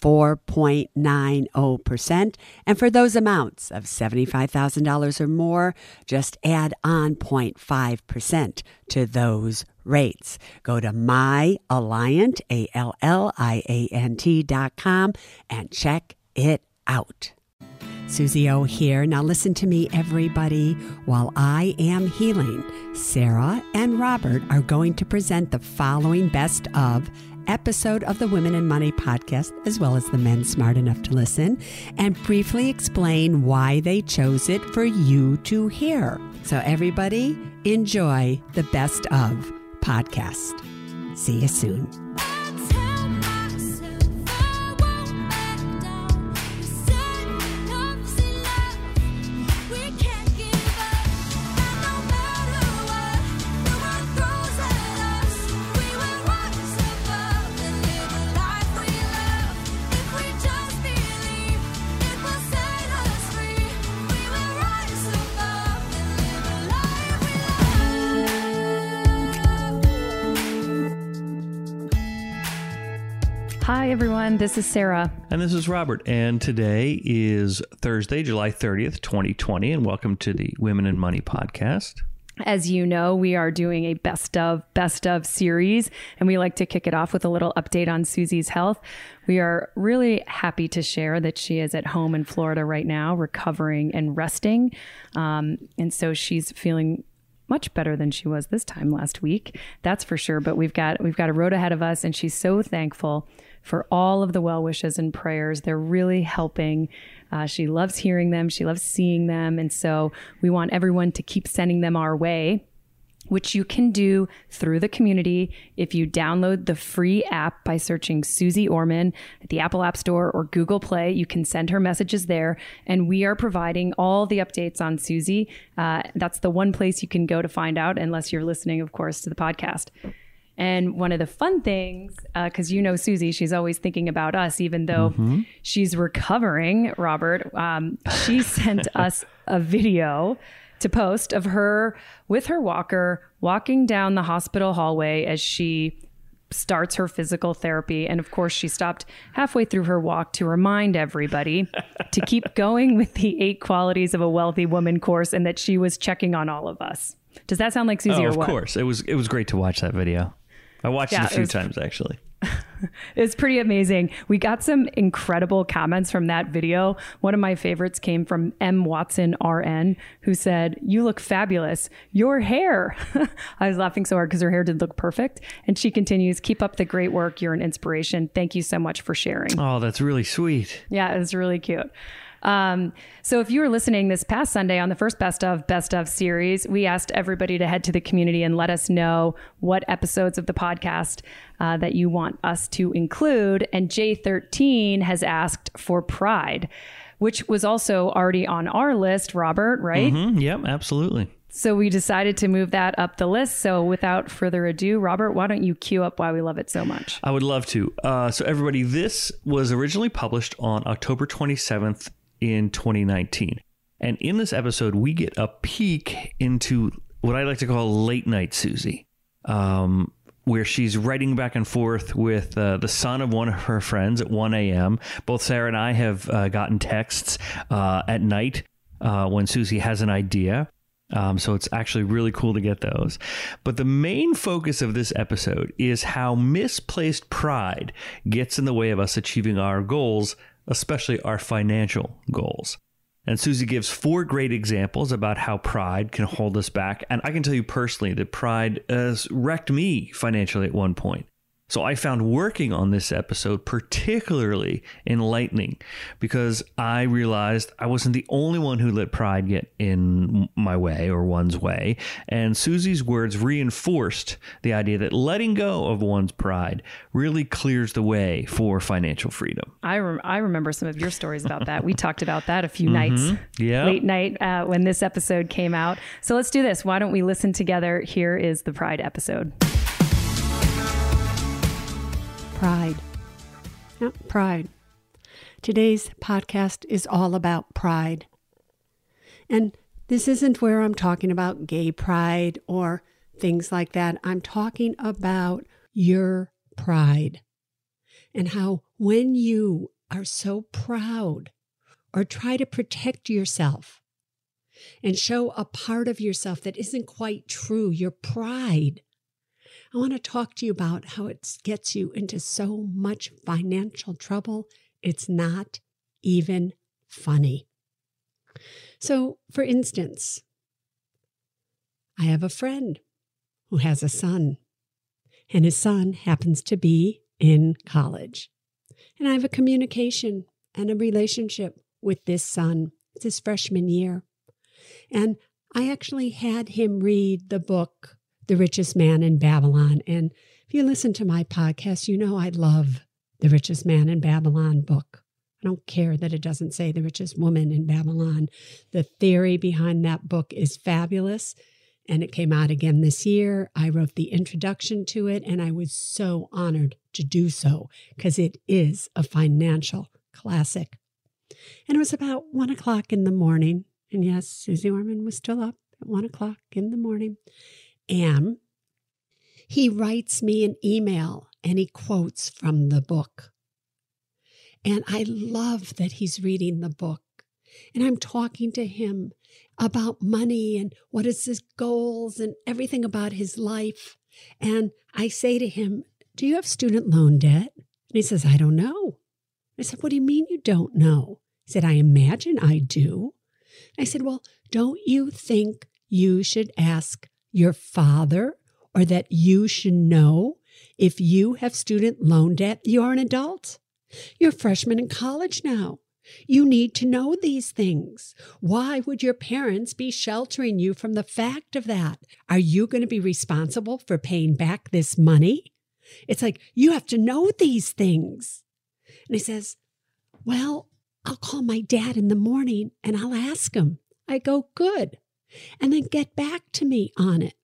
4.90%. And for those amounts of $75,000 or more, just add on 0.5% to those rates. Go to myalliant, A-L-L-I-A-N-T dot com and check it out. Suze O here. Now listen to me, everybody. While I am healing, Sarah and Robert are going to present the following best of episode of the Women & Money podcast, as well as the men smart enough to listen, and briefly explain why they chose it for you to hear. So, everybody, enjoy the best of podcast. See you soon. Hi, everyone. This is Sarah. And this is Robert. And today is Thursday, July 30th, 2020. And welcome to the Women & Money podcast. As you know, we are doing a best of, best of series, and we like to kick it off with a little update on Suze's health. We are really happy to share that she is at home in Florida right now, recovering and resting. Um, and so she's feeling much better than she was this time last week. That's for sure. But we've got we've got a road ahead of us, and she's so thankful for all of the well wishes and prayers. They're really helping. Uh, she loves hearing them, she loves seeing them. And so we want everyone to keep sending them our way. Which you can do through the community if you download the free app by searching Suze Orman at the Apple App Store or Google Play. You can send her messages there, and we are providing all the updates on Suze. Uh, that's the one place you can go to find out, unless you're listening, of course, to the podcast. And one of the fun things, because uh, you know Suze, she's always thinking about us, even though mm-hmm. she's recovering. Robert, um, she sent us a video to post of her with her walker walking down the hospital hallway as she starts her physical therapy. And of course, she stopped halfway through her walk to remind everybody to keep going with the eight qualities of a wealthy woman course and that she was checking on all of us. Does that sound like Suze oh, or of what? Of course. It was it was great to watch that video. I watched yeah, it a few it was, times actually. it's pretty amazing. We got some incredible comments from that video. One of my favorites came from M. Watson RN, who said, You look fabulous. Your hair. I was laughing so hard because her hair did look perfect. And she continues, Keep up the great work. You're an inspiration. Thank you so much for sharing. Oh, that's really sweet. Yeah, it's really cute. Um, so if you were listening this past Sunday on the first Best of Best of series, we asked everybody to head to the community and let us know what episodes of the podcast uh, that you want us to include. And J13 has asked for Pride, which was also already on our list, Robert, right? Mm-hmm. Yep, absolutely. So we decided to move that up the list. So without further ado, Robert, why don't you cue up why we love it so much? I would love to. Uh, so everybody, this was originally published on October 27th, in 2019. And in this episode, we get a peek into what I like to call late night Suze, um, where she's writing back and forth with uh, the son of one of her friends at 1 a.m. Both Sarah and I have uh, gotten texts uh, at night uh, when Suze has an idea. Um, so it's actually really cool to get those. But the main focus of this episode is how misplaced pride gets in the way of us achieving our goals especially our financial goals. And Suze gives four great examples about how pride can hold us back. And I can tell you personally that pride has wrecked me financially at one point. So I found working on this episode particularly enlightening because I realized I wasn't the only one who let pride get in my way or one's way. And Suze's words reinforced the idea that letting go of one's pride really clears the way for financial freedom. I, I remember some of your stories about that. We talked about that a few mm-hmm. nights, yeah. late night uh, when this episode came out. So let's do this. Why don't we listen together? Here is the pride episode. Pride. Yep, pride. Today's podcast is all about pride. And this isn't where I'm talking about gay pride or things like that. I'm talking about your pride and how when you are so proud or try to protect yourself and show a part of yourself that isn't quite true, your pride. I want to talk to you about how it gets you into so much financial trouble. It's not even funny. So, for instance, I have a friend who has a son, and his son happens to be in college. And I have a communication and a relationship with this son. It's his freshman year. And I actually had him read the book, The Richest Man in Babylon. And if you listen to my podcast, you know I love The Richest Man in Babylon book. I don't care that it doesn't say the richest woman in Babylon. The theory behind that book is fabulous. And it came out again this year. I wrote the introduction to it, and I was so honored to do so because it is a financial classic. And it was about one o'clock in the morning. And yes, Suze Orman was still up at one o'clock in the morning. And he writes me an email and he quotes from the book. And I love that he's reading the book. And I'm talking to him about money and what is his goals and everything about his life. And I say to him, Do you have student loan debt? And he says, I don't know. I said, What do you mean you don't know? He said, I imagine I do. I said, Well, don't you think you should ask your father or that you should know if you have student loan debt? You're an adult. You're a freshman in college now. You need to know these things. Why would your parents be sheltering you from the fact of that? Are you going to be responsible for paying back this money? It's like, you have to know these things. And he says, Well, I'll call my dad in the morning and I'll ask him. I go, Good. And then get back to me on it.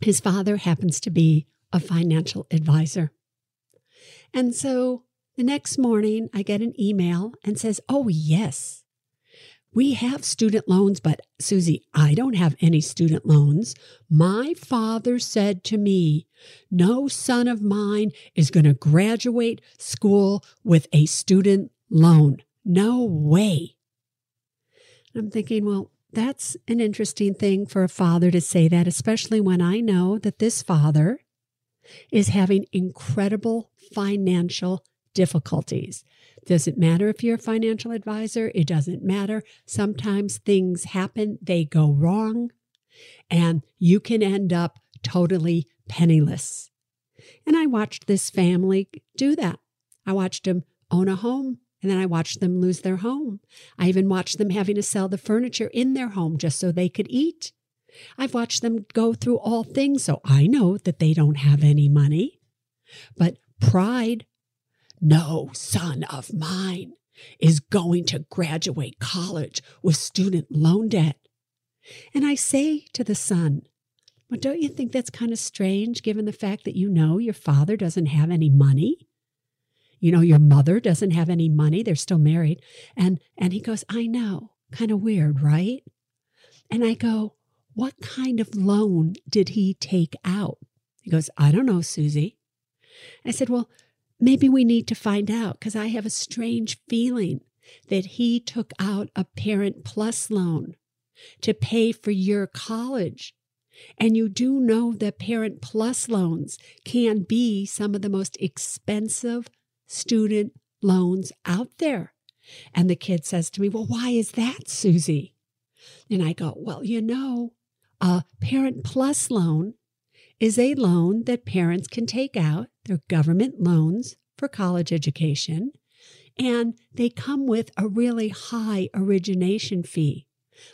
His father happens to be a financial advisor. And so the next morning, I get an email and says, Oh, yes, we have student loans, but Suze, I don't have any student loans. My father said to me, No son of mine is going to graduate school with a student loan. No way. I'm thinking, well, that's an interesting thing for a father to say that, especially when I know that this father is having incredible financial difficulties. Doesn't matter if you're a financial advisor, it doesn't matter. Sometimes things happen, they go wrong, and you can end up totally penniless. And I watched this family do that. I watched them own a home, and then I watched them lose their home. I even watched them having to sell the furniture in their home just so they could eat. I've watched them go through all things, so I know that they don't have any money. But pride no son of mine is going to graduate college with student loan debt. And I say to the son, Well, don't you think that's kind of strange given the fact that you know your father doesn't have any money? You know, your mother doesn't have any money. They're still married. And and he goes, I know. Kind of weird, right? And I go, What kind of loan did he take out? He goes, I don't know, Suze. I said, Well, maybe we need to find out because I have a strange feeling that he took out a Parent Plus loan to pay for your college. And you do know that Parent Plus loans can be some of the most expensive student loans out there. And the kid says to me, Well, why is that, Suze? And I go, Well, you know, a Parent Plus loan is a loan that parents can take out. They're government loans for college education, and they come with a really high origination fee,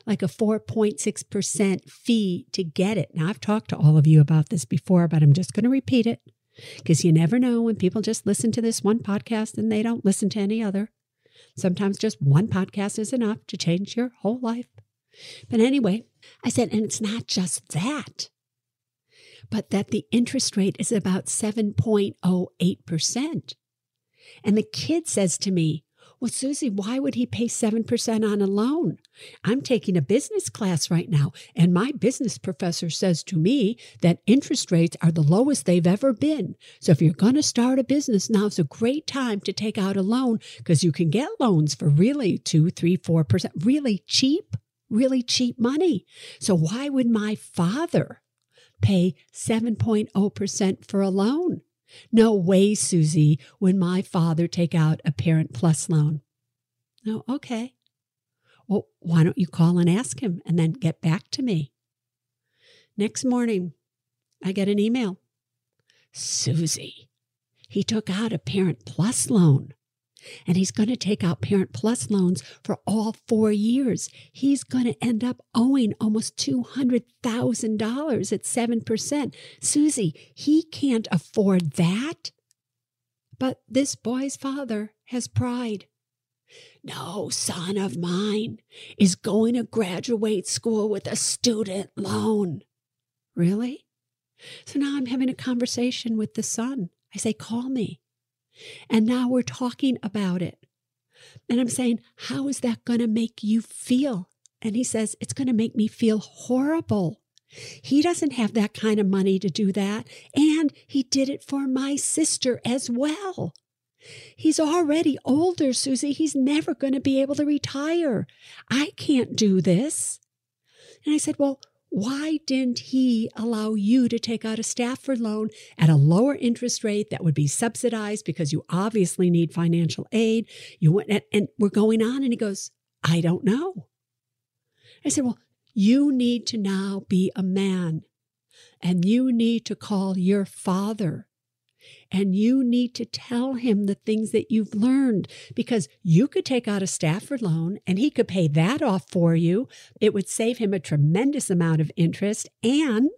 like a 4.6% fee to get it. Now, I've talked to all of you about this before, but I'm just going to repeat it because you never know when people just listen to this one podcast and they don't listen to any other. Sometimes just one podcast is enough to change your whole life. But anyway, I said, and it's not just that. but that the interest rate is about 7.08%. And the kid says to me, well, Suze, why would he pay 7% on a loan? I'm taking a business class right now, and my business professor says to me that interest rates are the lowest they've ever been. So if you're going to start a business, now's a great time to take out a loan because you can get loans for really two, three, four percent, really cheap, really cheap money. So why would my father pay 7.0% for a loan? No way, Suze, would my father take out a Parent Plus loan. No, okay. Well, why don't you call and ask him and then get back to me? Next morning, I get an email. Suze, he took out a Parent Plus loan and he's going to take out Parent Plus loans for all four years. He's going to end up owing almost $200,000 at 7%. Suze, he can't afford that. But this boy's father has pride. No son of mine is going to graduate school with a student loan. Really? So now I'm having a conversation with the son. I say, call me. And now we're talking about it. And I'm saying, How is that going to make you feel? And he says, It's going to make me feel horrible. He doesn't have that kind of money to do that. And he did it for my sister as well. He's already older, Suze. He's never going to be able to retire. I can't do this. And I said, Well, why didn't he allow you to take out a Stafford loan at a lower interest rate that would be subsidized because you obviously need financial aid? You went and, and we're going on, and he goes, I don't know. I said, Well, you need to now be a man and you need to call your father and you need to tell him the things that you've learned because you could take out a Stafford loan and he could pay that off for you. It would save him a tremendous amount of interest and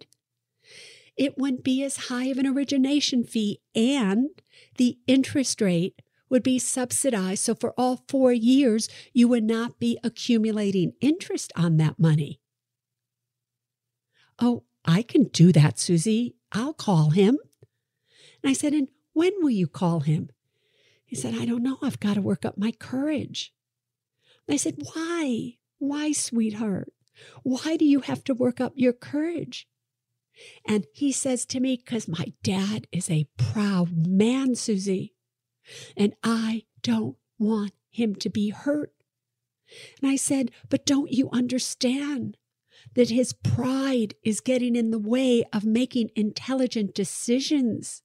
it wouldn't be as high of an origination fee and the interest rate would be subsidized. So for all four years, you would not be accumulating interest on that money. Oh, I can do that, Suze. I'll call him. And I said, And when will you call him? He said, I don't know. I've got to work up my courage. And I said, Why? Why, sweetheart? Why do you have to work up your courage? And he says to me, Because my dad is a proud man, Suze, and I don't want him to be hurt. And I said, But don't you understand that his pride is getting in the way of making intelligent decisions?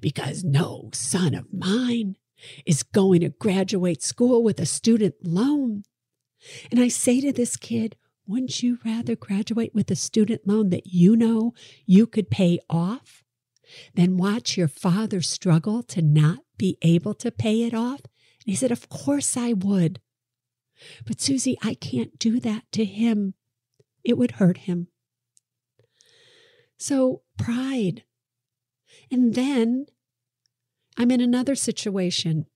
Because no son of mine is going to graduate school with a student loan. And I say to this kid, wouldn't you rather graduate with a student loan that you know you could pay off than watch your father struggle to not be able to pay it off? And he said, Of course I would. But Suze, I can't do that to him. It would hurt him. So, pride and then I'm in another situation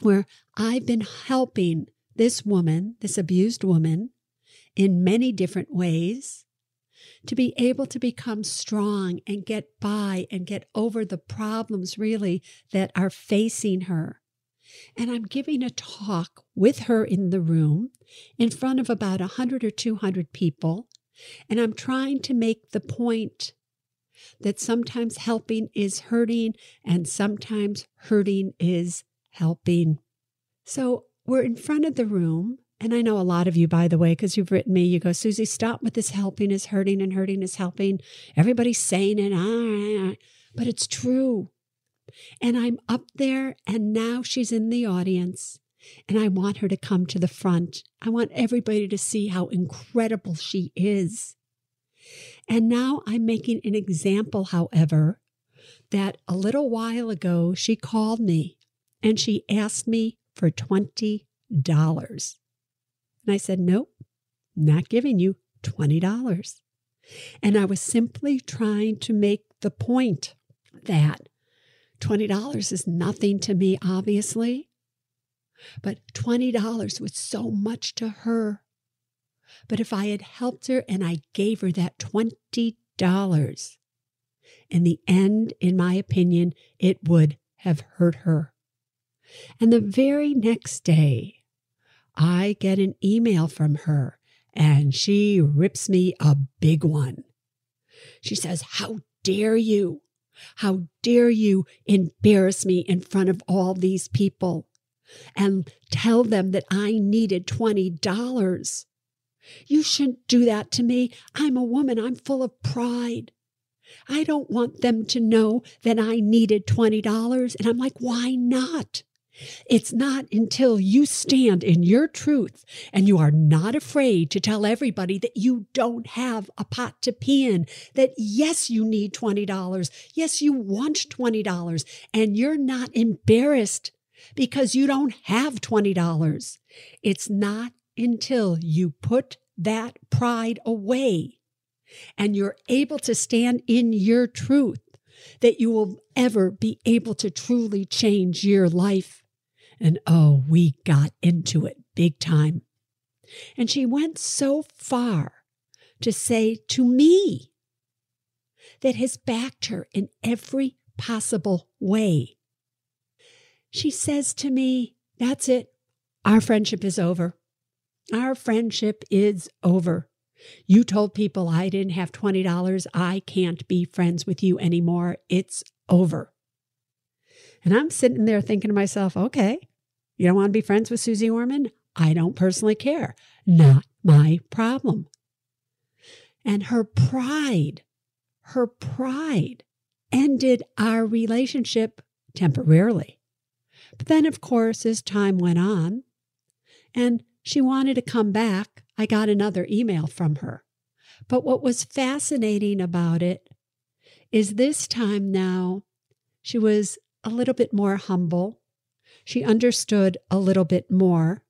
where I've been helping this woman, this abused woman, in many different ways to be able to become strong and get by and get over the problems really that are facing her. And I'm giving a talk with her in the room in front of about a 100 or 200 people. And I'm trying to make the point that sometimes helping is hurting and sometimes hurting is helping. So we're in front of the room. And I know a lot of you, by the way, because you've written me, you go, Suze, stop with this helping is hurting and hurting is helping. Everybody's saying it, ah, but it's true. And I'm up there, and now she's in the audience. And I want her to come to the front. I want everybody to see how incredible she is. And now I'm making an example, however, that a little while ago she called me and she asked me for $20. And I said, Nope, not giving you $20. And I was simply trying to make the point that $20 is nothing to me, obviously, but $20 was so much to her but if I had helped her and I gave her that $20, In the end, in my opinion, it would have hurt her. And the very next day, I get an email from her and she rips me a big one. She says, How dare you? How dare you embarrass me in front of all these people and tell them that I needed $20? You shouldn't do that to me. I'm a woman. I'm full of pride. I don't want them to know that I needed $20. And I'm like, why not? It's not until you stand in your truth and you are not afraid to tell everybody that you don't have a pot to pee in, that yes, you need $20. Yes, you want $20 and you're not embarrassed because you don't have $20. It's not until you put that pride away and you're able to stand in your truth that you will ever be able to truly change your life. And oh, we got into it big time. And she went so far to say to me that has backed her in every possible way. She says to me, That's it. Our friendship is over. Our friendship is over. You told people I didn't have $20. I can't be friends with you anymore. It's over. And I'm sitting there thinking to myself, okay, you don't want to be friends with Suze Orman? I don't personally care. Not my problem. And her pride, her pride ended our relationship temporarily. But then, of course, as time went on and she wanted to come back, I got another email from her. But what was fascinating about it is this time now she was a little bit more humble. She understood a little bit more.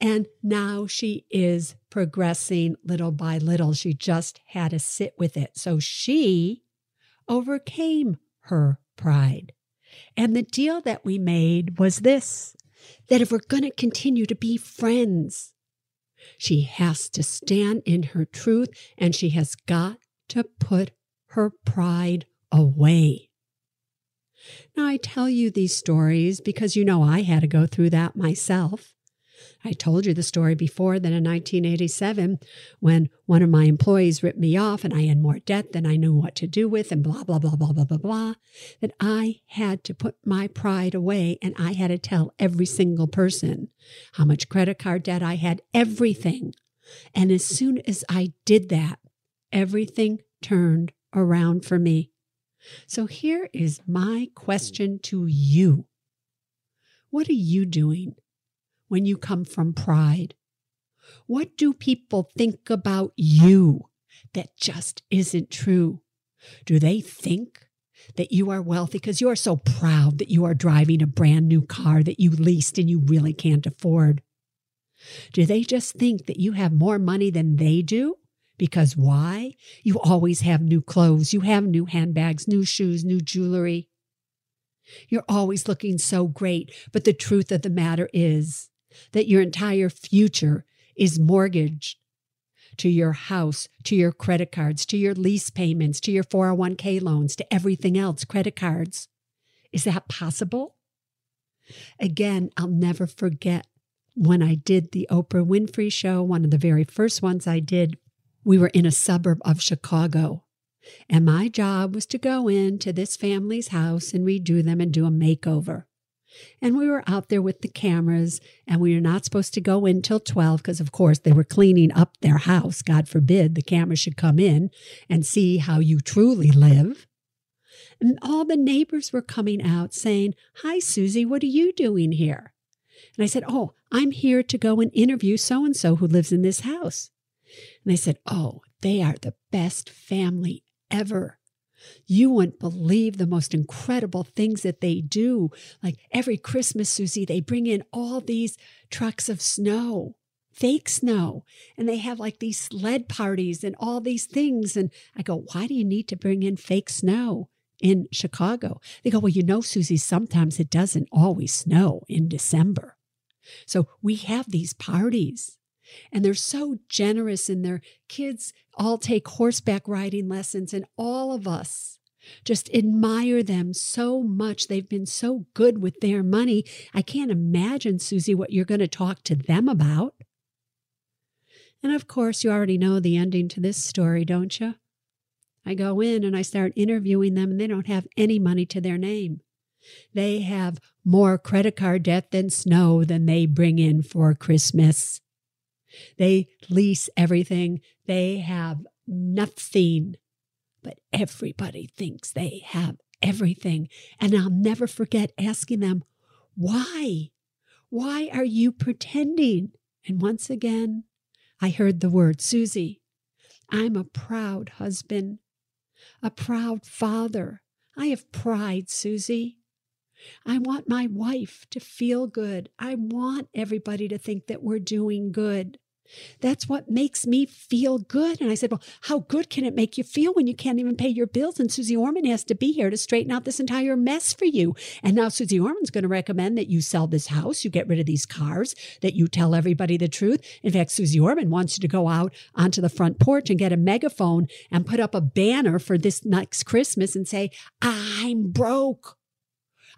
And now she is progressing little by little. She just had to sit with it. So she overcame her pride. And the deal that we made was this that if we're going to continue to be friends, she has to stand in her truth and she has got to put her pride away. Now, I tell you these stories because you know I had to go through that myself. I told you the story before that in 1987, when one of my employees ripped me off and I had more debt than I knew what to do with, and blah, blah, blah, blah, blah, blah, blah, that I had to put my pride away and I had to tell every single person how much credit card debt I had, everything. And as soon as I did that, everything turned around for me. So here is my question to you What are you doing? When you come from pride? What do people think about you that just isn't true? Do they think that you are wealthy because you are so proud that you are driving a brand new car that you leased and you really can't afford? Do they just think that you have more money than they do? Because why? You always have new clothes, you have new handbags, new shoes, new jewelry. You're always looking so great. But the truth of the matter is, that your entire future is mortgaged to your house, to your credit cards, to your lease payments, to your 401k loans, to everything else, credit cards. Is that possible? Again, I'll never forget when I did the Oprah Winfrey show, one of the very first ones I did. We were in a suburb of Chicago, and my job was to go into this family's house and redo them and do a makeover. And we were out there with the cameras, and we were not supposed to go in till 12 because, of course, they were cleaning up their house. God forbid the camera should come in and see how you truly live. And all the neighbors were coming out saying, Hi, Suze, what are you doing here? And I said, Oh, I'm here to go and interview so and so who lives in this house. And they said, Oh, they are the best family ever. You wouldn't believe the most incredible things that they do. Like every Christmas, Suze, they bring in all these trucks of snow, fake snow, and they have like these sled parties and all these things. And I go, why do you need to bring in fake snow? In Chicago, they go, Well, you know, Suze, sometimes it doesn't always snow in December. So we have these parties And they're so generous, and their kids all take horseback riding lessons, and all of us just admire them so much. They've been so good with their money. I can't imagine, Suze, what you're going to talk to them about. And of course, you already know the ending to this story, don't you? I go in and I start interviewing them, and they don't have any money to their name. They have more credit card debt than snow than they bring in for Christmas. They lease everything. They have nothing, but everybody thinks they have everything. And I'll never forget asking them, why? Why are you pretending? And once again, I heard the word, Suze, I'm a proud husband, a proud father. I have pride, Suze. I want my wife to feel good. I want everybody to think that we're doing good. That's what makes me feel good. And I said, Well, how good can it make you feel when you can't even pay your bills? And Suze Orman has to be here to straighten out this entire mess for you. And now Suze Orman's going to recommend that you sell this house, you get rid of these cars, that you tell everybody the truth. In fact, Suze Orman wants you to go out onto the front porch and get a megaphone and put up a banner for this next Christmas and say, I'm broke.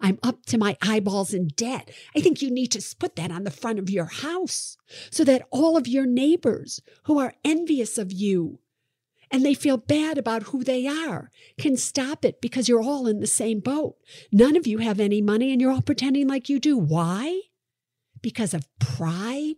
I'm up to my eyeballs in debt. I think you need to put that on the front of your house so that all of your neighbors who are envious of you and they feel bad about who they are can stop it because you're all in the same boat. None of you have any money and you're all pretending like you do. Why? Because of pride?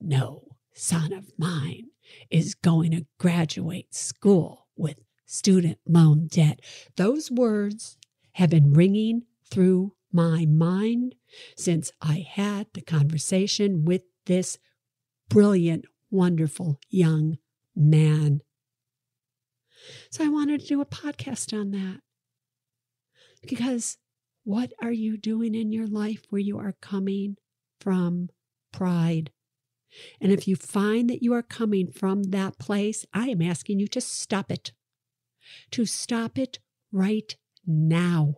No son of mine is going to graduate school with student loan debt. Those words have been ringing through my mind since I had the conversation with this brilliant, wonderful young man. So I wanted to do a podcast on that. Because what are you doing in your life where you are coming from pride? And if you find that you are coming from that place, I am asking you to stop it. To stop it right now.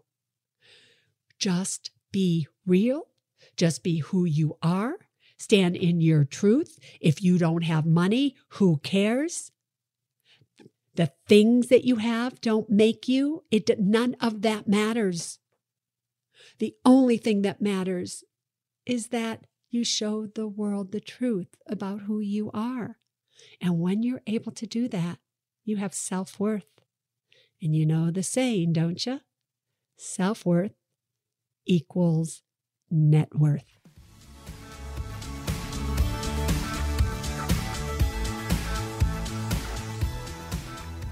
Just be real. Just be who you are. Stand in your truth. If you don't have money, who cares? The things that you have don't make you. It none of that matters. The only thing that matters is that you show the world the truth about who you are. And when you're able to do that, you have self worth. And you know the saying, don't you? Self worth equals net worth.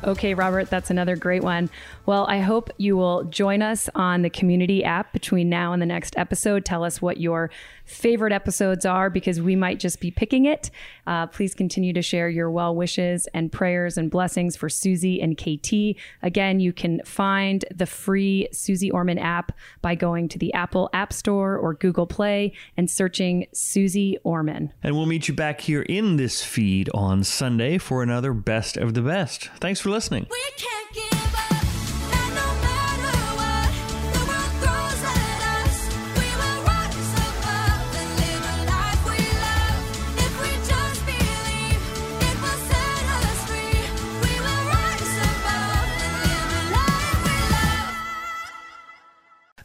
Okay, Robert, that's another great one. Well, I hope you will join us on the community app between now and the next episode. Tell us what your favorite episodes are because we might just be picking it. Uh, please continue to share your well wishes and prayers and blessings for Suze and KT. Again, you can find the free Suze Orman app by going to the Apple App Store or Google Play and searching Suze Orman. And we'll meet you back here in this feed on Sunday for another Best of the Best. Thanks for listening.